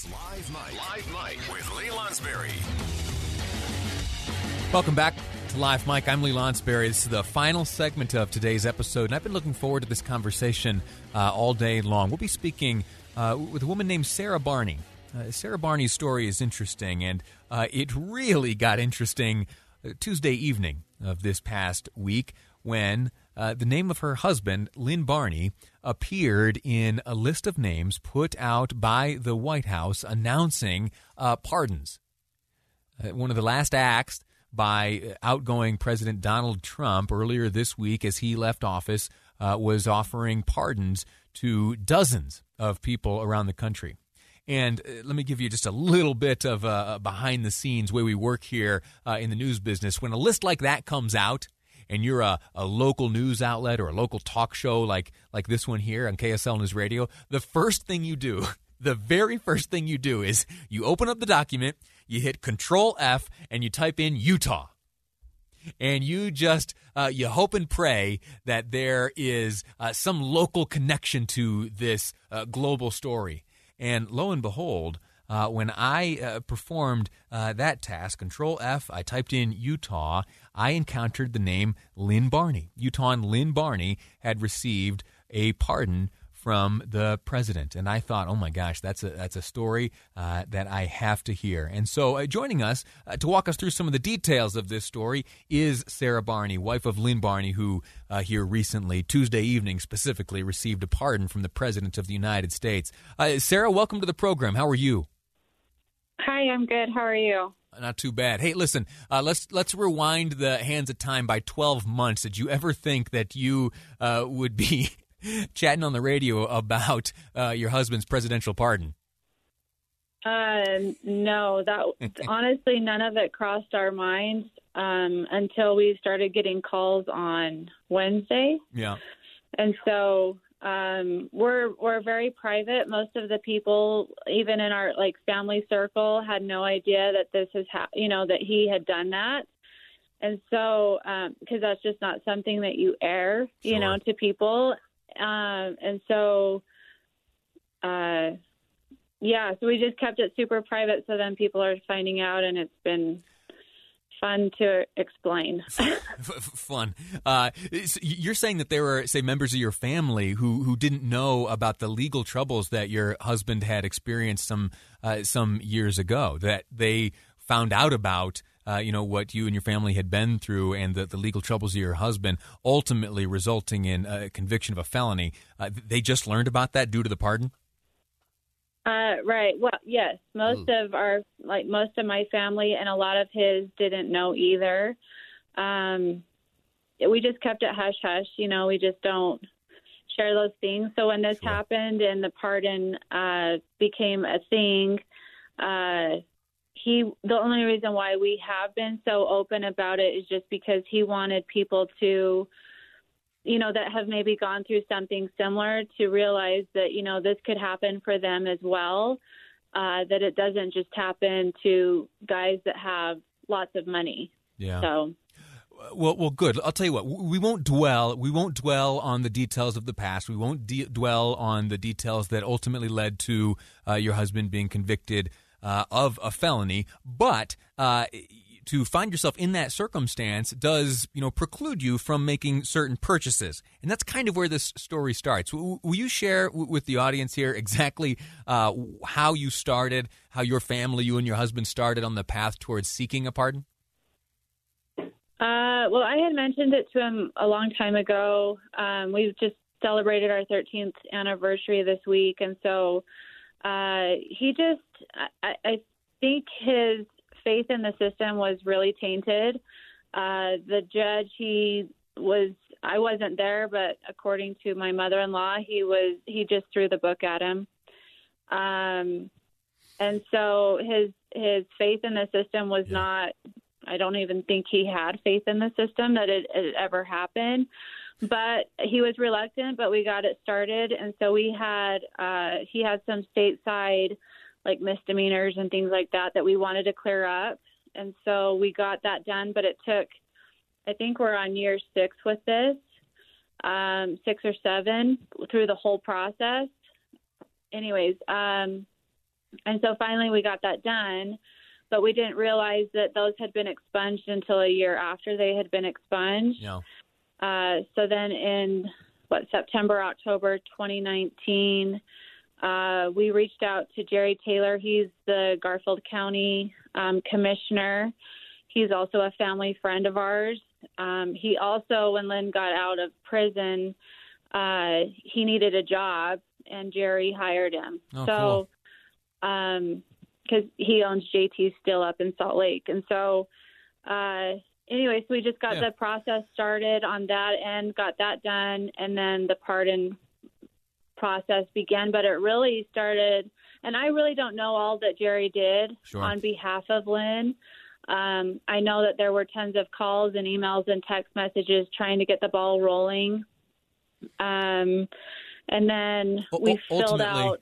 KSL's Live Mic. Live Mic with Lee Lonsberry. Welcome back to Live Mic. I'm Lee Lonsberry. This is the final segment of today's episode, and I've been looking forward to this conversation uh, all day long. We'll be speaking uh, with a woman named Sarah Barney. Uh, Sarah Barney's story is interesting, and uh, it really got interesting uh, Tuesday evening of this past week when uh, the name of her husband, Lynn Barney, appeared in a list of names put out by the White House announcing uh, pardons. Uh, one of the last acts by outgoing President Donald Trump earlier this week as he left office uh, was offering pardons to dozens of people around the country. And uh, let me give you just a little bit of uh, behind the scenes way we work here uh, in the news business. When a list like that comes out, and you're a, a local news outlet or a local talk show like like this one here on KSL News Radio, the first thing you do, the very first thing you do is you open up the document, you hit Control F, and you type in Utah and you just uh, you hope and pray that there is uh, some local connection to this uh, global story. And lo and behold, uh, when I uh, performed uh, that task, Control F, I typed in Utah. I encountered the name Lynn Barney. Utah and Lynn Barney had received a pardon from the president. And I thought, oh my gosh, that's a that's a story uh, that I have to hear. And so, uh, joining us uh, to walk us through some of the details of this story is Sarah Barney, wife of Lynn Barney, who uh, here recently, Tuesday evening specifically, received a pardon from the president of the United States. Uh, Sarah, welcome to the program. How are you? Hi, I'm good. How are you? Not too bad. Hey, listen, uh, let's let's rewind the hands of time by 12 months. Did you ever think that you uh, would be chatting on the radio about uh, your husband's presidential pardon? Uh, no, that honestly, none of it crossed our minds um, until we started getting calls on Wednesday. Yeah. And so um, we're we're very private. Most of the people, even in our like family circle, had no idea that this is ha- you know that he had done that. And so, because um, that's just not something that you air, you Sure. know, to people. Um, and so, uh, yeah, so we just kept it super private. So then people are finding out, and it's been fun to explain. Fun. Uh, you're saying that there were, say, members of your family who who didn't know about the legal troubles that your husband had experienced some uh, some years ago. That they found out about. Uh, you know what you and your family had been through, and the, the legal troubles of your husband, ultimately resulting in a conviction of a felony. Uh, they just learned about that due to the pardon. Uh, right. Well, yes. Most of our, like most of my family and a lot of his didn't know either. Um, we just kept it hush hush. You know, we just don't share those things. So when this Sure. happened and the pardon uh, became a thing, uh, he the only reason why we have been so open about it is just because he wanted people to you know that have maybe gone through something similar to realize that you know this could happen for them as well uh, that it doesn't just happen to guys that have lots of money Yeah. so Well, well, good. I'll tell you what. We won't dwell. We won't dwell on the details of the past. We won't de- dwell on the details that ultimately led to uh, your husband being convicted uh, of a felony. But uh, to find yourself in that circumstance does, you know, preclude you from making certain purchases, and that's kind of where this story starts. Will you share with the audience here exactly uh, how you started, how your family, you and your husband started on the path towards seeking a pardon? Uh, well, I had mentioned it to him a long time ago. Um, we've just celebrated our 13th anniversary this week, and so uh, he just, I, I think his faith in the system was really tainted. Uh, the judge, he was, I wasn't there, but according to my mother-in-law, he was, he just threw the book at him. Um, and so his his faith in the system was yeah. not. I don't even think he had faith in the system that it, it ever happened but he was reluctant but we got it started and so we had uh he had some stateside like misdemeanors and things like that that we wanted to clear up and so we got that done but it took i think we're on year six with this um six or seven through the whole process anyways um and so finally we got that done, but we didn't realize that those had been expunged until a year after they had been expunged. Yeah. Uh, so then in what September, October 2019, uh, we reached out to Jerry Taylor. He's the Garfield County um, commissioner. He's also a family friend of ours. Um, he also, when Lynn got out of prison, uh, he needed a job, and Jerry hired him. Oh, so cool um because he owns JT still up in Salt Lake, and so uh, anyway, so we just got Yeah. the process started on that end, got that done, and then the pardon process began. But it really started, and I really don't know all that Jerry did Sure. on behalf of Lynn. Um, I know that there were tons of calls and emails and text messages trying to get the ball rolling. Um, and then we filled out.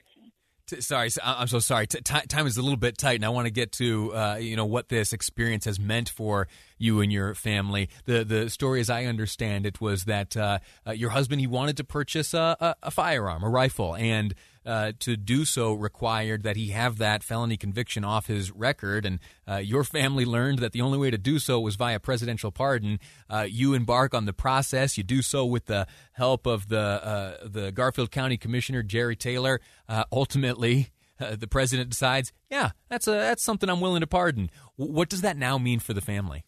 T- sorry, I'm so sorry. T- ti- time is a little bit tight, and I want to get to uh, you know what this experience has meant for you and your family. The the story, as I understand it, was that uh, uh, your husband he wanted to purchase a, a, a firearm, a rifle, and uh, to do so required that he have that felony conviction off his record. And uh, your family learned that the only way to do so was via presidential pardon. Uh, you embark on the process. You do so with the help of the uh, the Garfield County Commissioner Jerry Taylor. Uh, ultimately, the president decides, yeah, that's a that's something I'm willing to pardon. W- what does that now mean for the family?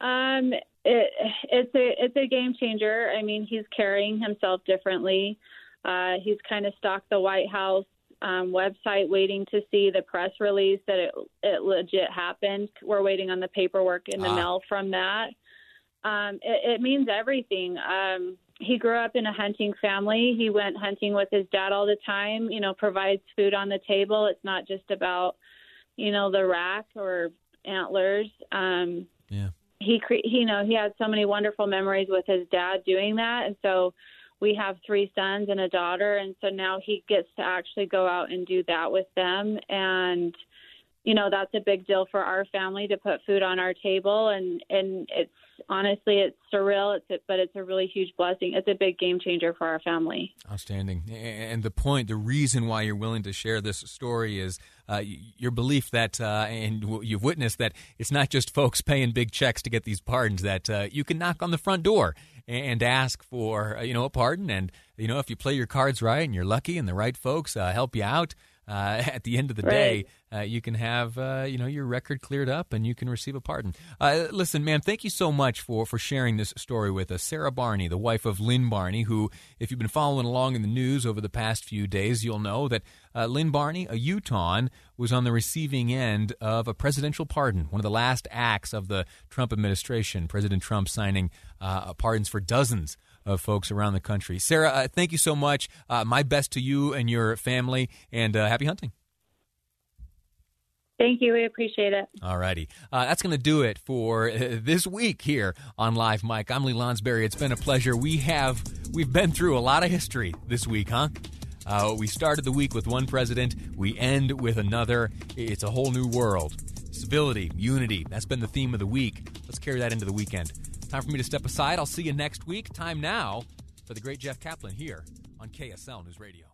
Um, it, it's a it's a game changer. I mean, he's carrying himself differently. Uh, he's kind of stalked the White House um, website, waiting to see the press release that it it legit happened. We're waiting on the paperwork in the Ah. mail from that. Um, it, it means everything. Um, he grew up in a hunting family. He went hunting with his dad all the time. You know, provides food on the table. It's not just about, you know, the rack or antlers. Um, Yeah. he cre- he, you know he had so many wonderful memories with his dad doing that and so we have three sons and a daughter and so now he gets to actually go out and do that with them. And you know that's a big deal for our family to put food on our table. And and it's honestly it's surreal. It's a, but it's a really huge blessing. It's a big game changer for our family. Outstanding. And the point, the reason why you're willing to share this story is uh, your belief that, uh, and you've witnessed that it's not just folks paying big checks to get these pardons, that uh, you can knock on the front door and ask for, uh, you know, a pardon. And, you know, if you play your cards right and you're lucky and the right folks uh, help you out, uh, at the end of the day, uh, you can have uh, you know your record cleared up and you can receive a pardon. Uh, listen, ma'am, thank you so much for for sharing this story with us. Sarah Barney, the wife of Lynn Barney, who, if you've been following along in the news over the past few days, you'll know that uh, Lynn Barney, a Utahn, was on the receiving end of a presidential pardon, one of the last acts of the Trump administration. President Trump signing uh, pardons for dozens of folks around the country. Sarah, uh, thank you so much. Uh, my best to you and your family, and uh, happy hunting. Thank you we appreciate it All righty. Uh, that's going to do it for uh, this week here on Live Mic. I'm Lee Lonsberry. It's been a pleasure. We have we've been through a lot of history this week, huh? Uh, we started the week with one president. We end with another. It's a whole new world. Civility, unity. That's been the theme of the week. Let's carry that into the weekend. Time for me to step aside. I'll see you next week. Time now for the great Jeff Caplan here on KSL News Radio.